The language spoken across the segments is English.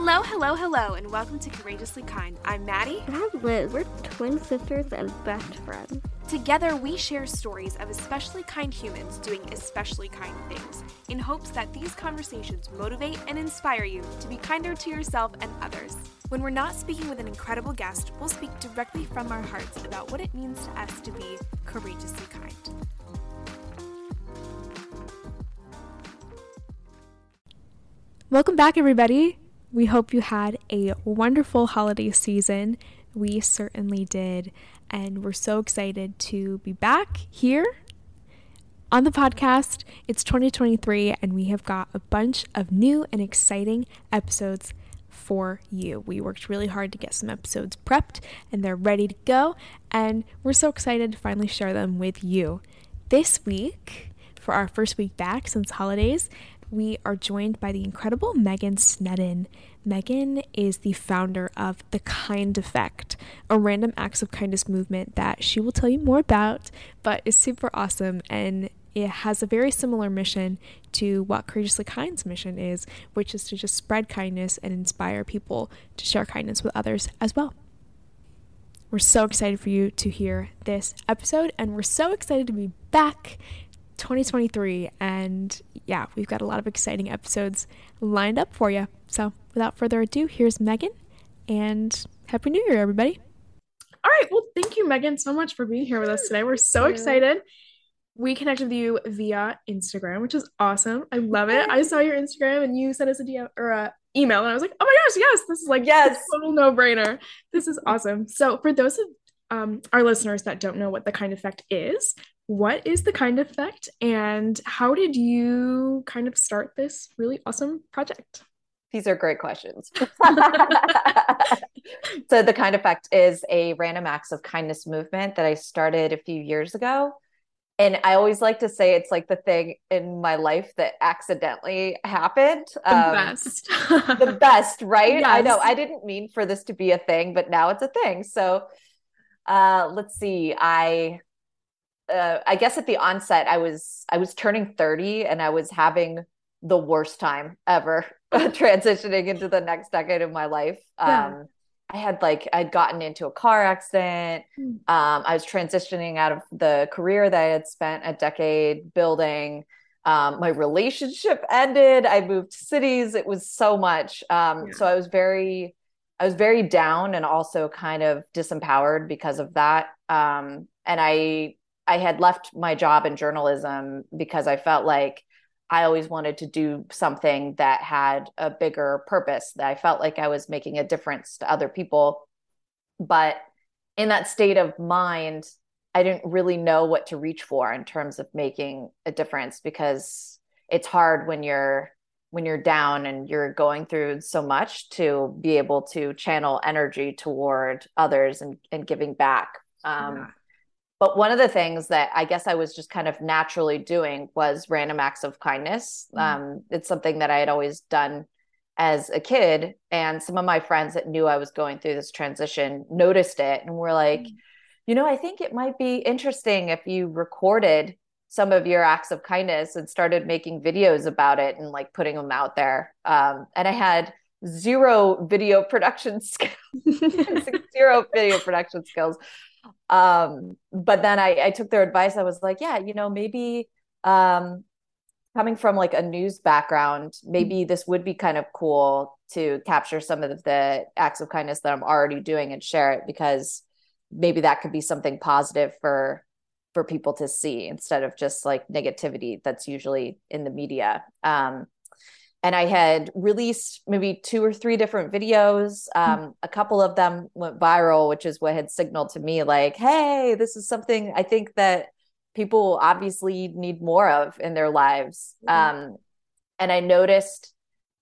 Hello, hello, hello, and welcome to Courageously Kind. I'm Maddie. And I'm Liz. We're twin sisters and best friends. Together, we share stories of especially kind humans doing especially kind things in hopes that these conversations motivate and inspire you to be kinder to yourself and others. When we're not speaking with an incredible guest, we'll speak directly from our hearts about what it means to us to be courageously kind. Welcome back, everybody. We hope you had a wonderful holiday season. We certainly did. And we're so excited to be back here on the podcast. It's 2023, and we have got a bunch of new and exciting episodes for you. We worked really hard to get some episodes prepped, and they're ready to go. And we're so excited to finally share them with you. This week, for our first week back since holidays, we are joined by the incredible Megan Snedden. Megan is the founder of The Kind Effect, a random acts of kindness movement that she will tell you more about, but is super awesome and it has a very similar mission to what Courageously Kind's mission is, which is to just spread kindness and inspire people to share kindness with others as well. We're so excited for you to hear this episode, and we're so excited to be back 2023. And yeah, we've got a lot of exciting episodes lined up for you. So without further ado, here's Megan and Happy New Year, everybody. All right. Well, thank you, Megan, so much for being here with us today. We're so excited. We connected with you via Instagram, which is awesome. I love it. I saw your Instagram and you sent us a DM or a email, and I was like, oh my gosh, yes, this is like yes, total no brainer. This is awesome. So, for those of um, our listeners that don't know what the kind effect is, what is the kind effect and how did you kind of start this really awesome project? These are great questions. so, the kind effect is a random acts of kindness movement that I started a few years ago. And I always like to say it's like the thing in my life that accidentally happened. The um, best. the best, right? Yes. I know. I didn't mean for this to be a thing, but now it's a thing. So, uh, let's see. I uh, I guess at the onset, I was I was turning thirty, and I was having the worst time ever transitioning into the next decade of my life. Yeah. Um, I had like I'd gotten into a car accident. Mm. Um, I was transitioning out of the career that I had spent a decade building. Um, my relationship ended. I moved cities. It was so much. Um, yeah. So I was very, I was very down and also kind of disempowered because of that. Um, and I I had left my job in journalism because I felt like I always wanted to do something that had a bigger purpose, that I felt like I was making a difference to other people. But in that state of mind, I didn't really know what to reach for in terms of making a difference because it's hard when you're when you're down and you're going through so much to be able to channel energy toward others and, and giving back. Um, yeah. But one of the things that I guess I was just kind of naturally doing was random acts of kindness. Mm. Um, it's something that I had always done as a kid. And some of my friends that knew I was going through this transition noticed it and were like, mm. you know, I think it might be interesting if you recorded some of your acts of kindness and started making videos about it and like putting them out there. Um, and I had zero video production skills, zero video production skills um but then I, I took their advice i was like yeah you know maybe um coming from like a news background maybe mm-hmm. this would be kind of cool to capture some of the acts of kindness that i'm already doing and share it because maybe that could be something positive for for people to see instead of just like negativity that's usually in the media um and I had released maybe two or three different videos. Hmm. Um. A couple of them went viral, which is what had signaled to me, like, hey, this is something I think that people obviously need more of in their lives. Mm-hmm. Um, and I noticed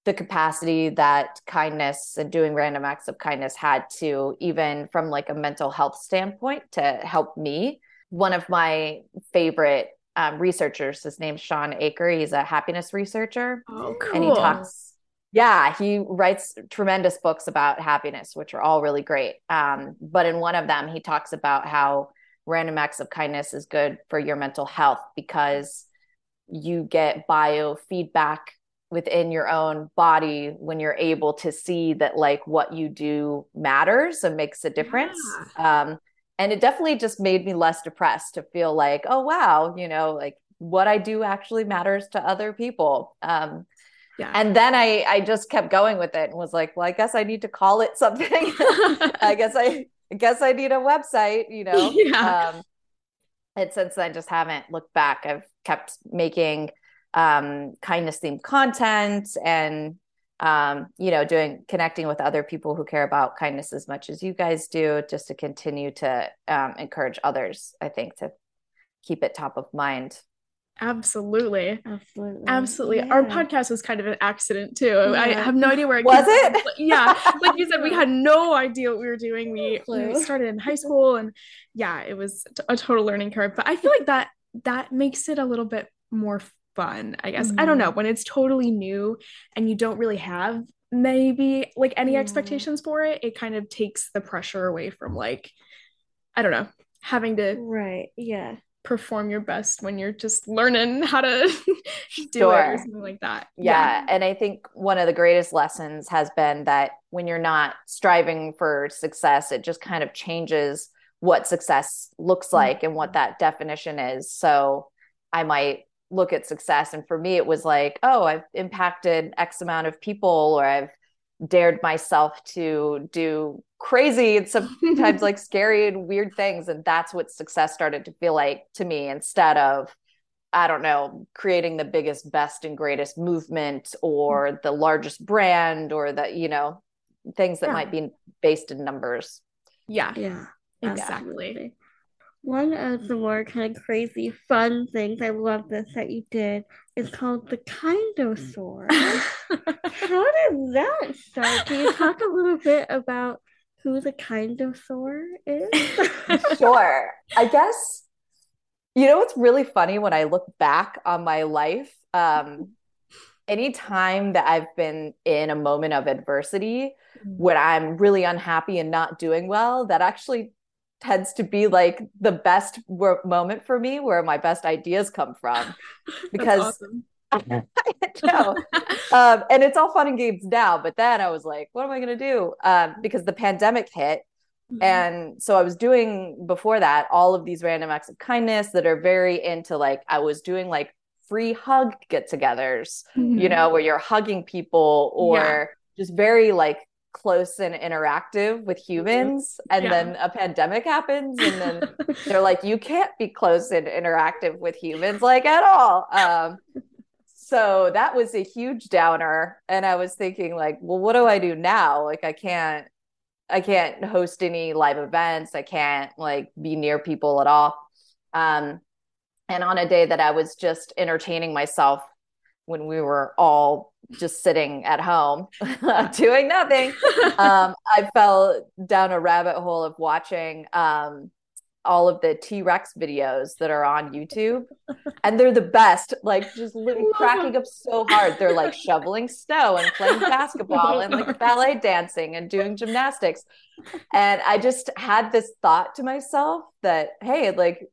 the capacity that kindness and doing random acts of kindness had to, even from like a mental health standpoint, to help me. One of my favorite um, researchers. His name's Shawn Achor. He's a happiness researcher. Oh, cool. And he talks, yeah, he writes tremendous books about happiness, which are all really great. Um, but in one of them, he talks about how random acts of kindness is good for your mental health because you get biofeedback within your own body when you're able to see that like what you do matters and makes a difference yeah. um and it definitely just made me less depressed to feel like oh wow you know like what i do actually matters to other people um yeah. And then I I just kept going with it and was like, well, I guess I need to call it something. I guess I, I guess I need a website, you know. Yeah. Um, and since then, just haven't looked back. I've kept making um, kindness themed content and um, you know doing connecting with other people who care about kindness as much as you guys do, just to continue to um, encourage others. I think to keep it top of mind Absolutely. Absolutely. Absolutely. Yeah. Our podcast was kind of an accident too. Yeah. I have no idea where it was it. yeah. Like you said, we had no idea what we were doing. We, we started in high school and yeah, it was a total learning curve. But I feel like that that makes it a little bit more fun, I guess. Mm-hmm. I don't know. Mm-hmm. When it's totally new and you don't really have maybe like any yeah. expectations for it, it kind of takes the pressure away from like, I don't know, having to Right. Yeah perform your best when you're just learning how to do sure. it or something like that. Yeah. yeah. And I think one of the greatest lessons has been that when you're not striving for success, it just kind of changes what success looks mm-hmm. like mm-hmm. and what that definition is. So I might look at success. And for me, it was like, oh, I've impacted X amount of people, or I've dared myself to do crazy and sometimes like scary and weird things. And that's what success started to feel like to me instead of i don't know creating the biggest best and greatest movement or mm-hmm. the largest brand or the you know things that yeah. might be based in numbers. Yeah. Yeah. Exactly one of the more kind of crazy fun things i love this that you did is called the kindosaur how did that start can you talk a little bit about who the kindosaur is? sure. I guess you know what's really funny when I look back on my life? Um, anytime that I've been in a moment of adversity mm-hmm. when I'm really unhappy and not doing well, that actually tends to be like the best moment for me where my best ideas come from because awesome. know. um, and it's all fun and games now. But then I was like, what am I going to do? Um, because the pandemic hit. Mm-hmm. And so I was doing before that all of these random acts of kindness that are very into like, I was doing like free hug get togethers, mm-hmm. you know, where you're hugging people or yeah. just very like close and interactive with humans and yeah. then a pandemic happens and then they're like you can't be close and interactive with humans like at all. Um, so that was a huge downer and i was thinking like well what do i do now? Like i can't i can't host any live events. I can't like be near people at all. Um and on a day that i was just entertaining myself when we were all just sitting at home doing nothing. Um i fell down a rabbit hole of watching um all of the T-Rex videos that are on YouTube and they're the best like just cracking up so hard. They're like shoveling snow and playing basketball and like ballet dancing and doing gymnastics. And I just had this thought to myself that hey like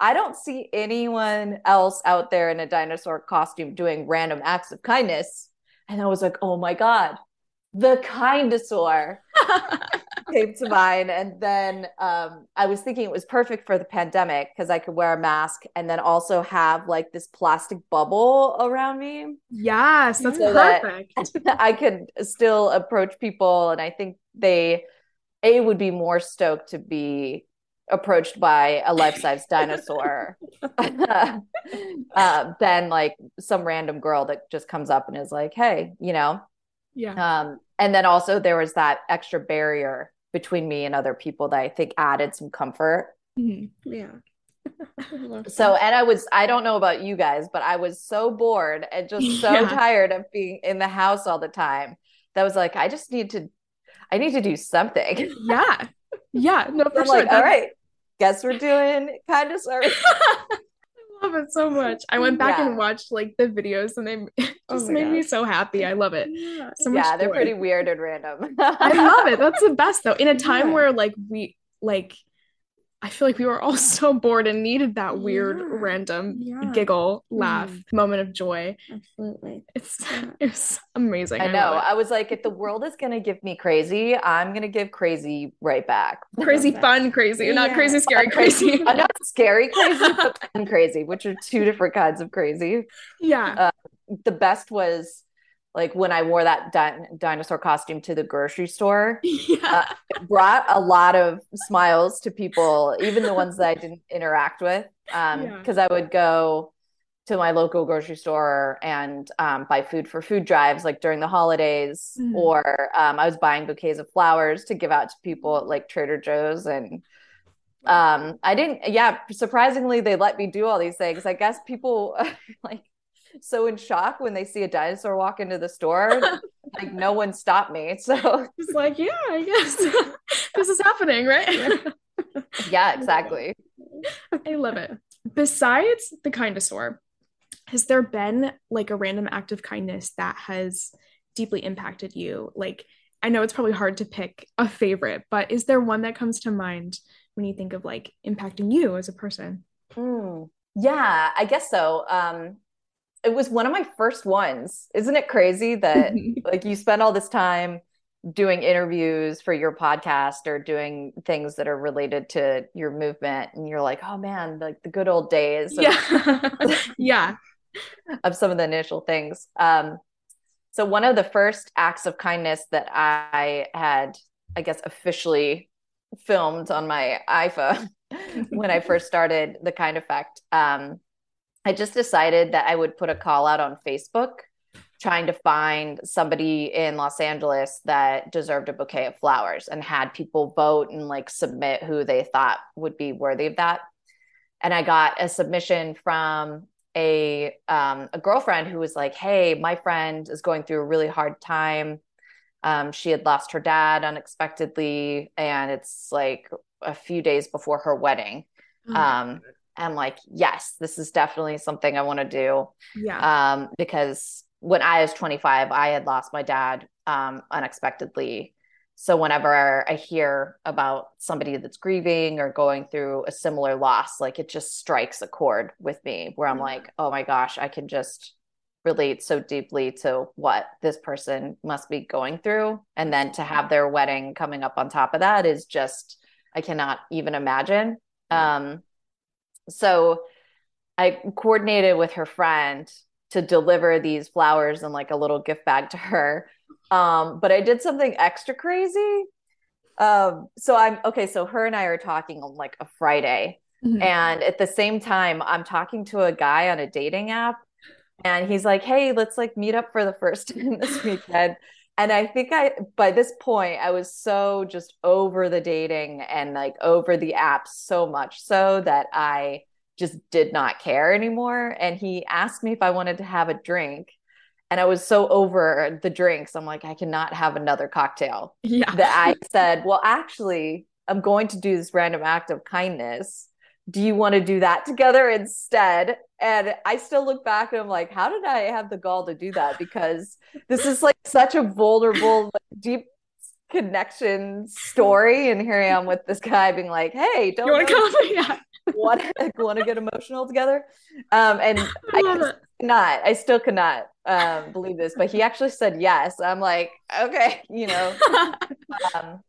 I don't see anyone else out there in a dinosaur costume doing random acts of kindness and I was like oh my god the kindosaur came to mind. And then um, I was thinking it was perfect for the pandemic because I could wear a mask and then also have like this plastic bubble around me. Yes, that's so perfect. That I could still approach people. And I think they, A, would be more stoked to be approached by a life-size dinosaur uh, than like some random girl that just comes up and is like, hey, you know, yeah. Um, and then also there was that extra barrier between me and other people that I think added some comfort. Mm-hmm. Yeah. so and I was I don't know about you guys, but I was so bored and just so yeah. tired of being in the house all the time. That was like I just need to I need to do something. Yeah. Yeah. No, for I'm sure. like, all right, guess we're doing kind of sorry. I love it so much. I went back yeah. and watched like the videos and they oh just oh made gosh. me so happy. I love it. Yeah, so yeah they're joy. pretty weird and random. I love it. That's the best though. In a time yeah. where like we like I feel like we were all so bored and needed that weird yeah. random yeah. giggle, laugh, mm. moment of joy. Absolutely. It's yeah. it's amazing. I, I know. I was like, if the world is gonna give me crazy, I'm gonna give crazy right back. Crazy fun crazy, not crazy scary fun, crazy. I'm not scary crazy, but fun crazy, which are two different kinds of crazy. Yeah. Uh, the best was like when I wore that di- dinosaur costume to the grocery store, yeah. uh, brought a lot of smiles to people, even the ones that I didn't interact with. Um, because yeah. I would go to my local grocery store and um, buy food for food drives, like during the holidays, mm. or um, I was buying bouquets of flowers to give out to people at like Trader Joe's and um i didn't yeah surprisingly they let me do all these things i guess people like so in shock when they see a dinosaur walk into the store. like no one stopped me. So it's like, yeah, I guess this is happening, right? yeah, exactly. I love it. Besides the Kindosaur, has there been like a random act of kindness that has deeply impacted you? Like, I know it's probably hard to pick a favorite, but is there one that comes to mind when you think of like impacting you as a person? Mm, yeah, I guess so. Um, it was one of my first ones. Isn't it crazy that like you spend all this time doing interviews for your podcast or doing things that are related to your movement and you're like, "Oh man, like the good old days." Of, yeah. yeah. Of some of the initial things. Um so one of the first acts of kindness that I had I guess officially filmed on my iPhone when I first started the kind effect um I just decided that I would put a call out on Facebook trying to find somebody in Los Angeles that deserved a bouquet of flowers and had people vote and like submit who they thought would be worthy of that. And I got a submission from a um, a girlfriend who was like, "Hey, my friend is going through a really hard time. Um, she had lost her dad unexpectedly, and it's like a few days before her wedding." Oh um, I'm like, yes, this is definitely something I want to do. Yeah. Um, because when I was 25, I had lost my dad um, unexpectedly. So whenever I hear about somebody that's grieving or going through a similar loss, like it just strikes a chord with me where I'm mm-hmm. like, oh my gosh, I can just relate so deeply to what this person must be going through. And then to have their wedding coming up on top of that is just, I cannot even imagine. Um, so I coordinated with her friend to deliver these flowers and like a little gift bag to her. Um, but I did something extra crazy. Um, so I'm okay. So her and I are talking on like a Friday. Mm-hmm. And at the same time, I'm talking to a guy on a dating app. And he's like, hey, let's like meet up for the first time this weekend. And I think I, by this point, I was so just over the dating and like over the apps so much so that I just did not care anymore. And he asked me if I wanted to have a drink. And I was so over the drinks. I'm like, I cannot have another cocktail. Yeah. That I said, well, actually, I'm going to do this random act of kindness. Do you want to do that together instead? And I still look back and I'm like, how did I have the gall to do that? Because this is like such a vulnerable, like, deep connection story. And here I am with this guy being like, hey, don't you want to come? Yeah. want want to get emotional together. Um, and I, I cannot, I still cannot um, believe this, but he actually said yes. I'm like, okay, you know. um,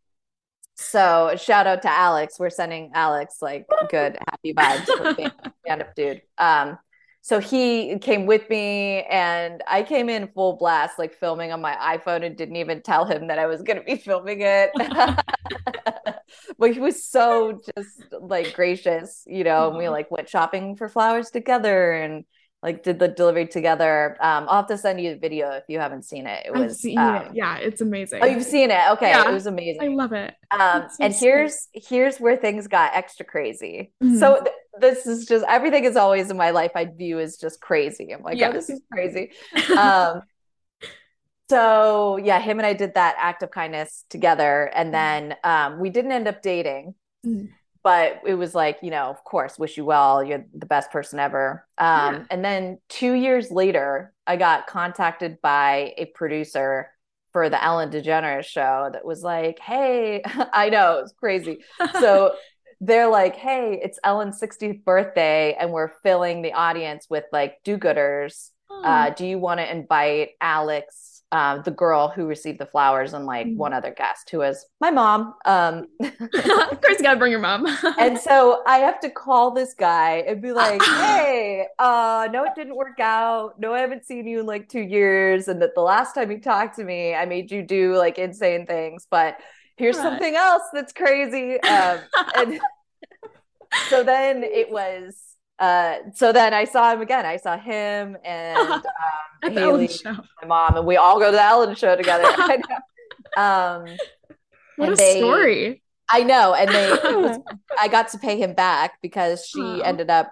so shout out to Alex. We're sending Alex like good happy vibes stand up dude. Um, so he came with me and I came in full blast, like filming on my iPhone and didn't even tell him that I was going to be filming it. but he was so just like gracious, you know, and we like went shopping for flowers together and like did the delivery together. Um, I'll have to send you the video if you haven't seen it. It was um, it. yeah, it's amazing. Oh, you've seen it? Okay, yeah. it was amazing. I love it. Um, so and sweet. here's here's where things got extra crazy. Mm-hmm. So th- this is just everything is always in my life I view as just crazy. I'm like, yeah. oh, this is crazy. um, so yeah, him and I did that act of kindness together, and mm-hmm. then um, we didn't end up dating. Mm-hmm but it was like you know of course wish you well you're the best person ever um, yeah. and then two years later i got contacted by a producer for the ellen degeneres show that was like hey i know it's crazy so they're like, hey, it's Ellen's 60th birthday, and we're filling the audience with like do gooders. Oh. Uh, do you want to invite Alex uh, the girl who received the flowers and like mm-hmm. one other guest who was my mom. Um, of course, you gotta bring your mom. and so I have to call this guy and be like, "Hey, uh, no, it didn't work out. No, I haven't seen you in like two years, and that the last time you talked to me, I made you do like insane things, but." Here's something else that's crazy. Um, and so then it was uh, so then I saw him again. I saw him and um, Haley, my mom, and we all go to the Ellen show together. um, what a they, story! I know, and they, was, I got to pay him back because she oh. ended up.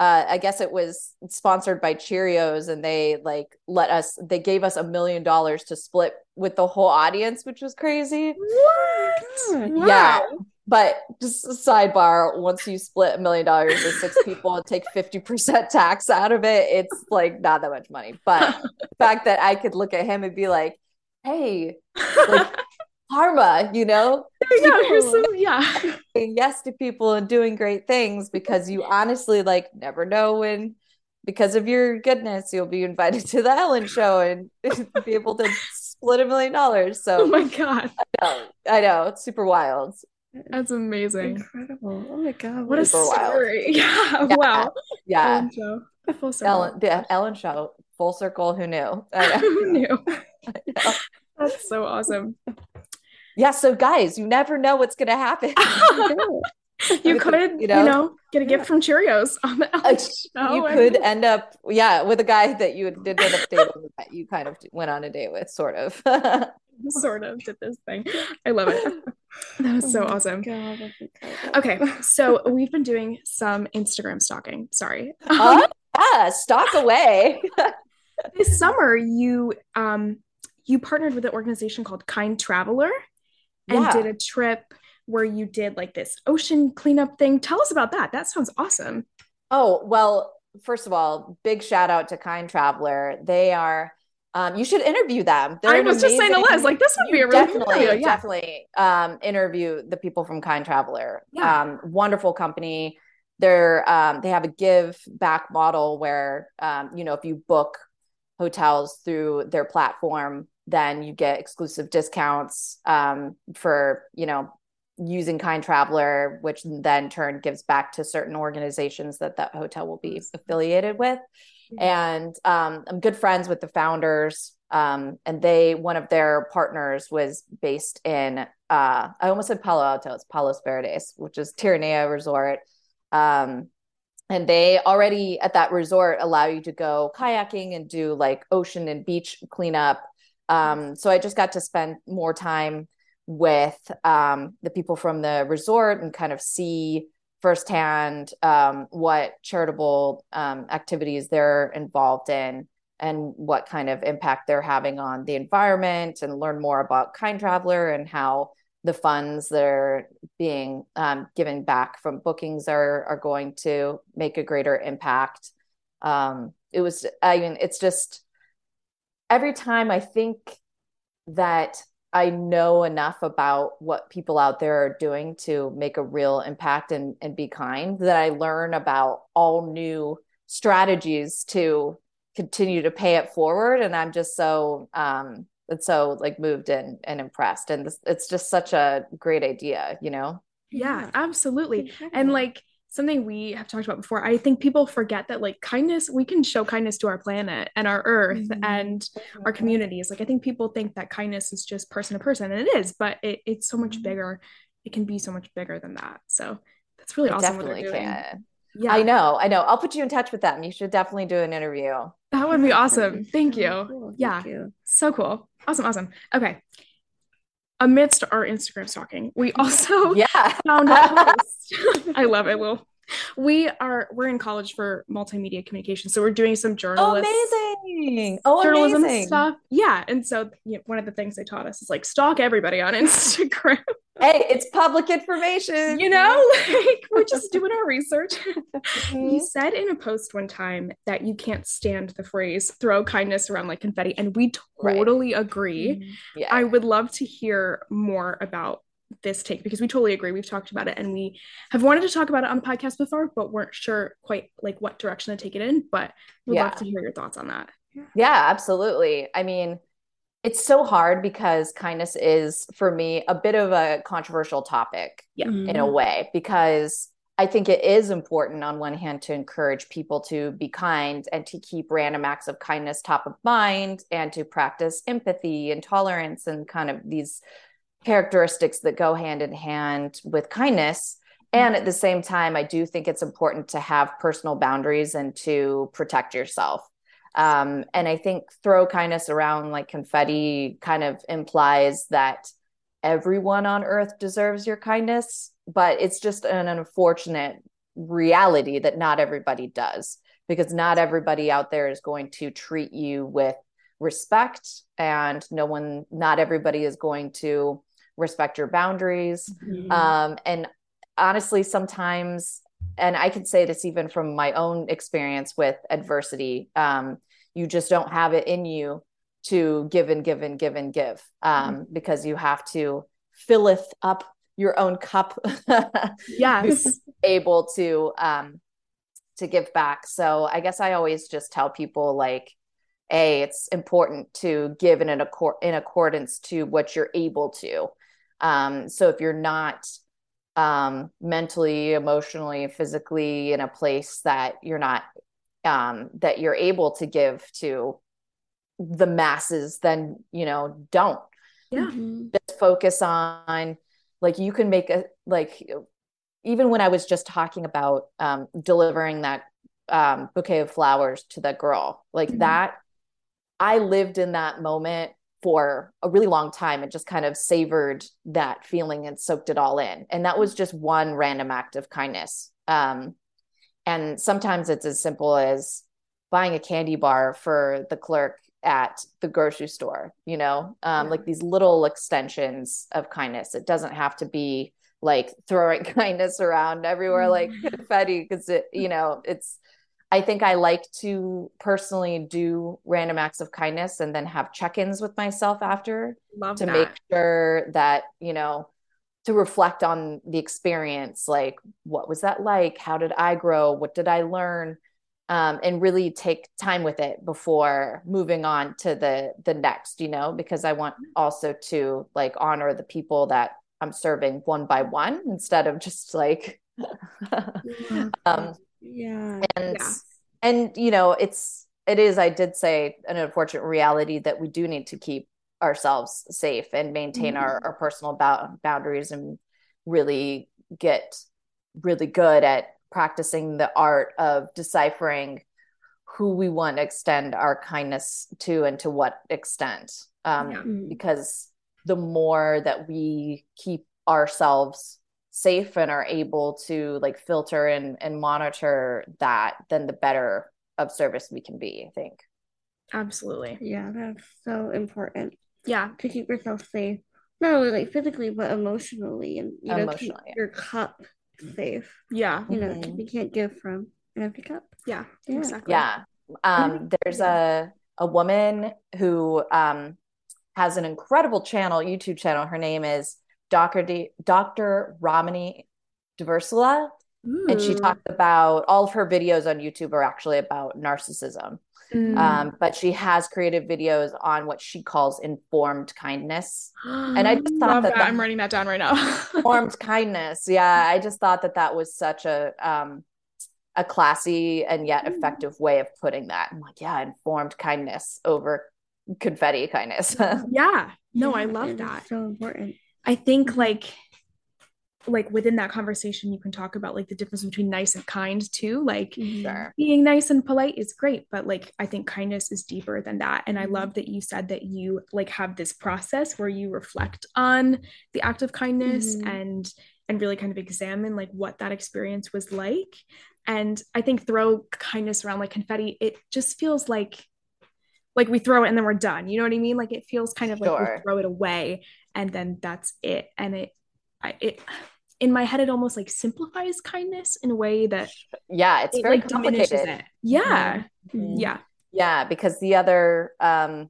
Uh, I guess it was sponsored by Cheerios, and they like let us. They gave us a million dollars to split with the whole audience, which was crazy. What? Yeah. Wow but just a sidebar once you split a million dollars with six people and take 50% tax out of it it's like not that much money. But the fact that i could look at him and be like hey like karma you know? Yeah, some, yeah. yes to people and doing great things because you honestly like never know when because of your goodness you'll be invited to the ellen show and be able to split a million dollars. So oh my god. I know i know. It's super wild that's amazing. Incredible. Oh my god. What a story. Yeah. yeah. Wow. Yeah. Ellen show. Full circle. Ellen, the Ellen show. Full circle. Who knew? who knew? That's so awesome. Yeah. So guys, you never know what's gonna happen. you could, you know, you know, get a gift from Cheerios on the show. You could end up, yeah, with a guy that you did end up dating that you kind of went on a date with, sort of. sort of did this thing. I love it. That was so oh awesome. God, okay, so we've been doing some Instagram stalking. Sorry. Oh, yeah, stalk away. this summer, you um you partnered with an organization called Kind Traveler and yeah. did a trip where you did like this ocean cleanup thing. Tell us about that. That sounds awesome. Oh, well, first of all, big shout out to Kind Traveler. They are um, you should interview them. They're I was amazing, just saying to Liz, like this would be a really definitely, cool yeah. definitely um, interview the people from Kind Traveler. Yeah. Um, wonderful company. They're um, they have a give back model where um, you know if you book hotels through their platform, then you get exclusive discounts um, for you know using Kind Traveler, which then turn gives back to certain organizations that that hotel will be affiliated with and um, I'm good friends with the founders. Um, and they, one of their partners was based in, uh, I almost said Palo Alto, it's Palos Verdes, which is Terranea Resort. Um, and they already at that resort allow you to go kayaking and do like ocean and beach cleanup. Um, so I just got to spend more time with um, the people from the resort and kind of see firsthand um, what charitable um, activities they're involved in and what kind of impact they're having on the environment and learn more about kind traveler and how the funds that are being um, given back from bookings are are going to make a greater impact. Um, it was i mean it's just every time i think that I know enough about what people out there are doing to make a real impact and, and be kind that I learn about all new strategies to continue to pay it forward. And I'm just so, um, it's so like moved in and impressed. And this, it's just such a great idea, you know? Yeah, absolutely. And like, something we have talked about before. I think people forget that like kindness, we can show kindness to our planet and our earth mm-hmm. and our communities. Like I think people think that kindness is just person to person, and it is, but it, it's so much mm-hmm. bigger. It can be so much bigger than that. So that's really it awesome. Definitely can. Yeah, I know. I know. I'll put you in touch with them. You should definitely do an interview. That would be awesome. Thank you. Yeah. Thank you. So cool. Awesome. Awesome. Okay amidst our Instagram stalking, we also yeah found a post. I love it, Will. We are we're in college for multimedia communication, so we're doing some journalism. Oh, amazing! Oh, journalism amazing. stuff. Yeah, and so you know, one of the things they taught us is like stalk everybody on Instagram. hey, it's public information. You know, like we're just doing our research. Mm-hmm. You said in a post one time that you can't stand the phrase throw kindness around like confetti. And we totally right. agree. Mm-hmm. Yeah. I would love to hear more about this take because we totally agree. We've talked about it and we have wanted to talk about it on the podcast before, but weren't sure quite like what direction to take it in. But we'd yeah. love to hear your thoughts on that. Yeah, absolutely. I mean, it's so hard because kindness is for me a bit of a controversial topic yeah. in a way because I think it is important on one hand to encourage people to be kind and to keep random acts of kindness top of mind and to practice empathy and tolerance and kind of these characteristics that go hand in hand with kindness. And at the same time, I do think it's important to have personal boundaries and to protect yourself. Um, and I think throw kindness around like confetti kind of implies that everyone on earth deserves your kindness, but it's just an unfortunate reality that not everybody does because not everybody out there is going to treat you with respect and no one not everybody is going to respect your boundaries mm-hmm. um, and honestly sometimes and I can say this even from my own experience with adversity. Um, you just don't have it in you to give and give and give and give um, mm-hmm. because you have to filleth up your own cup. yes, able to um, to give back. So I guess I always just tell people like, a it's important to give in an accord in accordance to what you're able to. Um, so if you're not um, mentally, emotionally, physically in a place that you're not um, that you're able to give to the masses, then you know don't. Yeah. Mm-hmm. Just focus on like you can make a like even when I was just talking about um, delivering that um, bouquet of flowers to the girl, like mm-hmm. that, I lived in that moment for a really long time and just kind of savored that feeling and soaked it all in. And that was just one random act of kindness. Um, and sometimes it's as simple as buying a candy bar for the clerk at the grocery store, you know, um, yeah. like these little extensions of kindness. It doesn't have to be like throwing kindness around everywhere like confetti because it, you know, it's I think I like to personally do random acts of kindness and then have check-ins with myself after Love to that. make sure that, you know, to reflect on the experience like what was that like? How did I grow? What did I learn? Um, and really take time with it before moving on to the the next, you know, because I want also to like honor the people that I'm serving one by one instead of just like um yeah and yeah. and you know it's it is i did say an unfortunate reality that we do need to keep ourselves safe and maintain mm-hmm. our, our personal ba- boundaries and really get really good at practicing the art of deciphering who we want to extend our kindness to and to what extent um, yeah. Mm-hmm. because the more that we keep ourselves safe and are able to like filter and, and monitor that, then the better of service we can be, I think. Absolutely. Yeah, that's so important. Yeah. To keep yourself safe. Not only like physically, but emotionally and you know, keep yeah. your cup safe. Yeah. You know, mm-hmm. you can't give from an empty cup. Yeah, yeah. exactly. Yeah. Um, there's a a woman who um has an incredible channel, YouTube channel. Her name is Dr. D, Dr. Ramani Durvasula. And she talked about all of her videos on YouTube are actually about narcissism. Mm. Um, but she has created videos on what she calls informed kindness. And I just thought that, that, I'm writing that down right now. informed kindness. Yeah. I just thought that that was such a, um, a classy and yet mm. effective way of putting that. I'm like, yeah, informed kindness over confetti kindness. yeah. No, I love that. So important. I think like like within that conversation you can talk about like the difference between nice and kind too like mm-hmm. sure. being nice and polite is great but like i think kindness is deeper than that and i mm-hmm. love that you said that you like have this process where you reflect on the act of kindness mm-hmm. and and really kind of examine like what that experience was like and i think throw kindness around like confetti it just feels like like we throw it and then we're done you know what i mean like it feels kind of sure. like we throw it away and then that's it and it I, it in my head it almost like simplifies kindness in a way that yeah it's it, very like, complicated it. yeah mm-hmm. yeah yeah because the other um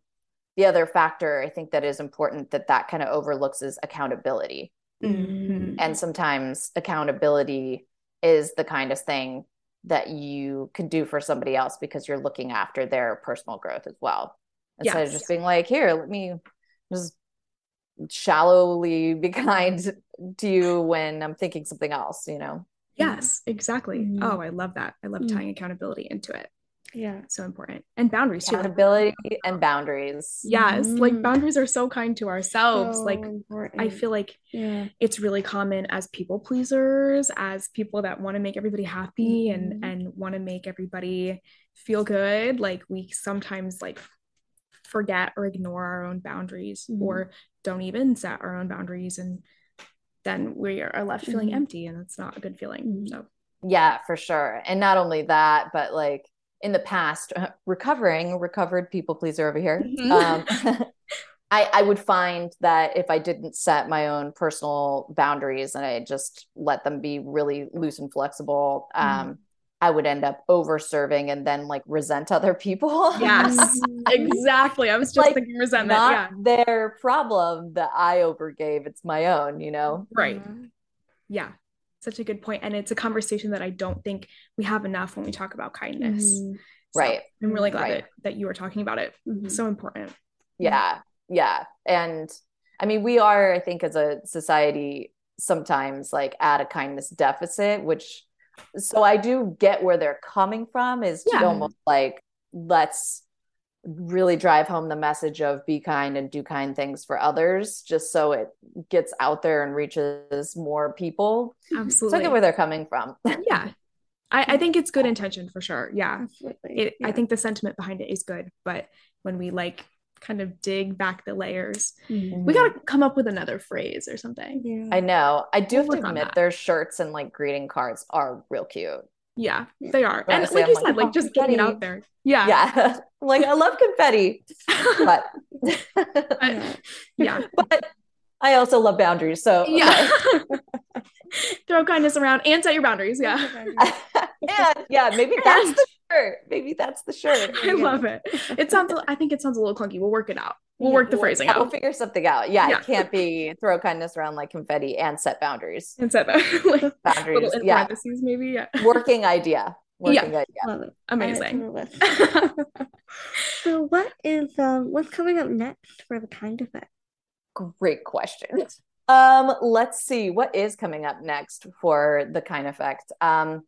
the other factor i think that is important that that kind of overlooks is accountability Mm-hmm. And sometimes accountability is the kindest thing that you can do for somebody else because you're looking after their personal growth as well. Instead yes. of just being like, here, let me just shallowly be kind to you when I'm thinking something else, you know? Yes, exactly. Mm-hmm. Oh, I love that. I love mm-hmm. tying accountability into it. Yeah. So important. And boundaries too. accountability too. and boundaries. Yes. Mm-hmm. Like boundaries are so kind to ourselves. So like important. I feel like yeah. it's really common as people pleasers, as people that want to make everybody happy and mm-hmm. and want to make everybody feel good. Like we sometimes like forget or ignore our own boundaries mm-hmm. or don't even set our own boundaries and then we are left feeling mm-hmm. empty and it's not a good feeling mm-hmm. so yeah for sure and not only that but like in the past uh, recovering recovered people pleaser over here mm-hmm. um, I, I would find that if I didn't set my own personal boundaries and I just let them be really loose and flexible, mm-hmm. um, I would end up over serving and then like resent other people. Yes, exactly. I was just like, thinking resentment. Not yeah. their problem that I overgave. It's my own, you know? Right. Mm-hmm. Yeah. Such a good point. And it's a conversation that I don't think we have enough when we talk about kindness. Mm-hmm. So right. I'm really glad right. that, that you were talking about it. Mm-hmm. So important. Yeah. Yeah. And I mean, we are, I think, as a society, sometimes like at a kindness deficit, which so I do get where they're coming from is yeah. almost like let's really drive home the message of be kind and do kind things for others just so it gets out there and reaches more people. Absolutely so I get where they're coming from. Yeah. I, I think it's good intention for sure. Yeah, it, yeah. I think the sentiment behind it is good but when we like kind of dig back the layers. Mm-hmm. We got to come up with another phrase or something. Yeah. I know. I do we'll have to admit their shirts and like greeting cards are real cute. Yeah, they are. and like you I'm said, like, like just getting out there. Yeah. Yeah. like I love confetti. but yeah. But I also love boundaries. So yeah. Throw kindness around and set your boundaries. Yeah. and yeah, maybe that's the shirt. Maybe that's the shirt. I love it. It sounds. I think it sounds a little clunky. We'll work it out. We'll work the we'll, phrasing out. We'll figure something out. Yeah, yeah, it can't be throw kindness around like confetti and set boundaries. And set like, boundaries. yeah. maybe. Yeah. Working idea. Working yeah. idea. Love it. Amazing. so what is um what's coming up next for the kind effect? Great question. Um, let's see what is coming up next for the kind effect. Um,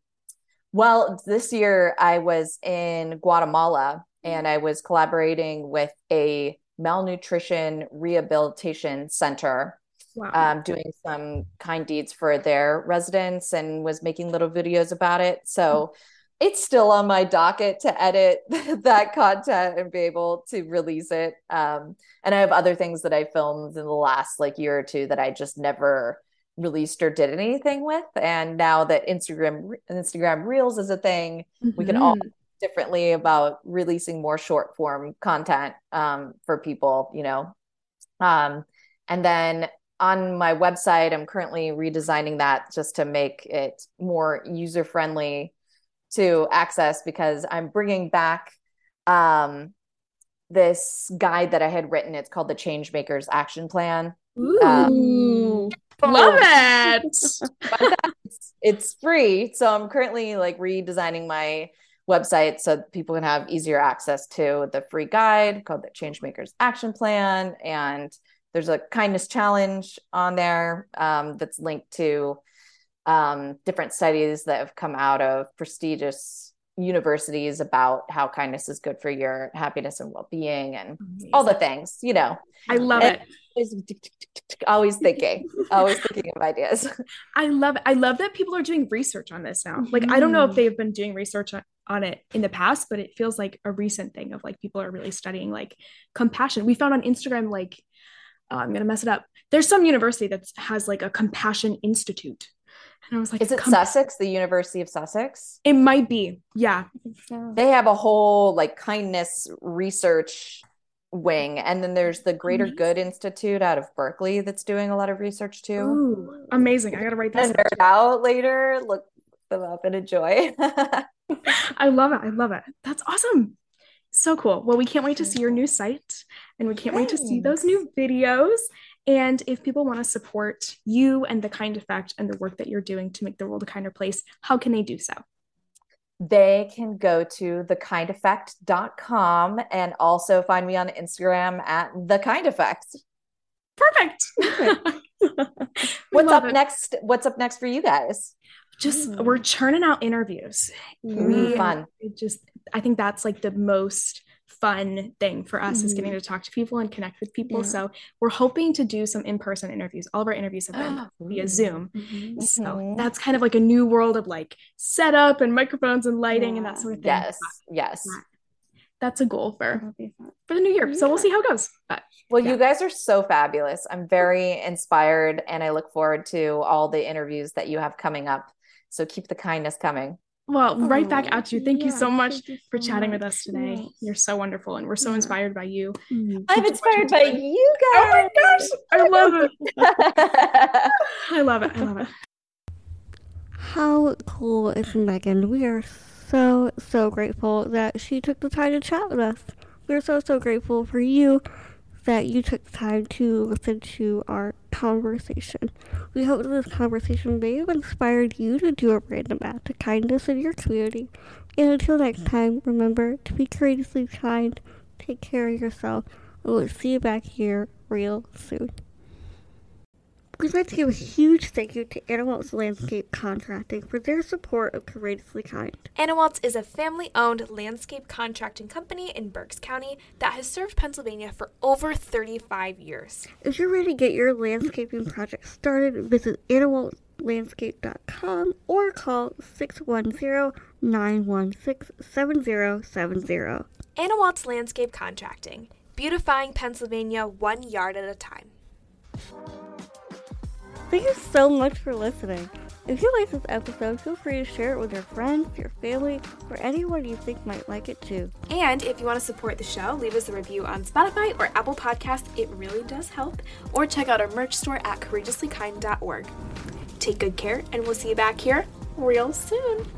well, this year I was in Guatemala and I was collaborating with a malnutrition rehabilitation center, wow. um, doing some kind deeds for their residents and was making little videos about it. So mm-hmm. it's still on my docket to edit that content and be able to release it. Um, and I have other things that I filmed in the last like year or two that I just never released or did anything with and now that instagram instagram reels is a thing mm-hmm. we can all mm-hmm. differently about releasing more short form content um, for people you know um, and then on my website i'm currently redesigning that just to make it more user friendly to access because i'm bringing back um, this guide that i had written it's called the change makers action plan Ooh. Um, Love it. it's, it's free. So I'm currently like redesigning my website so people can have easier access to the free guide called the Changemakers Action Plan. And there's a kindness challenge on there um, that's linked to um, different studies that have come out of prestigious universities about how kindness is good for your happiness and well-being and Amazing. all the things you know. I love and it. always thinking always thinking of ideas. I love it i love that people are doing research on this now. Like i don't know if mm-hmm. they've been doing research on, on it in the past but it feels like a recent thing of like people are really studying like compassion. We found on instagram like uh, i'm gonna mess it up. There's some university that has like a compassion institute and I was like, Is it Sussex, the University of Sussex? It might be. Yeah. They have a whole like kindness research wing. And then there's the Greater amazing. Good Institute out of Berkeley that's doing a lot of research too. Ooh, amazing. I gotta write that nerd out later. Look them up and enjoy. I love it. I love it. That's awesome. So cool. Well, we can't wait to see your new site and we can't Thanks. wait to see those new videos. And if people want to support you and the kind effect and the work that you're doing to make the world a kinder place, how can they do so? They can go to thekindeffect.com and also find me on Instagram at the kind effect. Perfect. What's up it. next? What's up next for you guys? Just mm. we're churning out interviews. Mm, we fun. just I think that's like the most fun thing for us mm-hmm. is getting mm-hmm. to talk to people and connect with people. Yeah. So we're hoping to do some in-person interviews. All of our interviews have been via Zoom. Mm-hmm. So mm-hmm. that's kind of like a new world of like setup and microphones and lighting yeah. and that sort of thing. Yes. Yes. That's a goal for for the new year. Yeah. So we'll see how it goes. But well, you guys are so fabulous. I'm very inspired and I look forward to all the interviews that you have coming up. So keep the kindness coming. Well, oh, right back at you. Thank yeah, you so much you for chatting much. with us today. Yes. You're so wonderful, and we're so yeah. inspired by you. Mm-hmm. I'm inspired by you guys. Oh my gosh, I love it. I love it. I love it. How cool is Megan? We are so so grateful that she took the time to chat with us. We're so so grateful for you that you took time to listen to our conversation. We hope this conversation may have inspired you to do a random act of kindness in your community. And until next time, remember to be courageously kind, take care of yourself, and we'll see you back here real soon. We'd like to give a huge thank you to Anna Landscape Contracting for their support of Courageously Kind. Anna is a family owned landscape contracting company in Berks County that has served Pennsylvania for over 35 years. If you're ready to get your landscaping project started, visit annawaltzlandscape.com or call 610-916-7070. Anna Waltz Landscape Contracting, beautifying Pennsylvania one yard at a time. Thank you so much for listening. If you like this episode, feel free to share it with your friends, your family, or anyone you think might like it too. And if you want to support the show, leave us a review on Spotify or Apple Podcasts. It really does help. Or check out our merch store at courageouslykind.org. Take good care, and we'll see you back here real soon.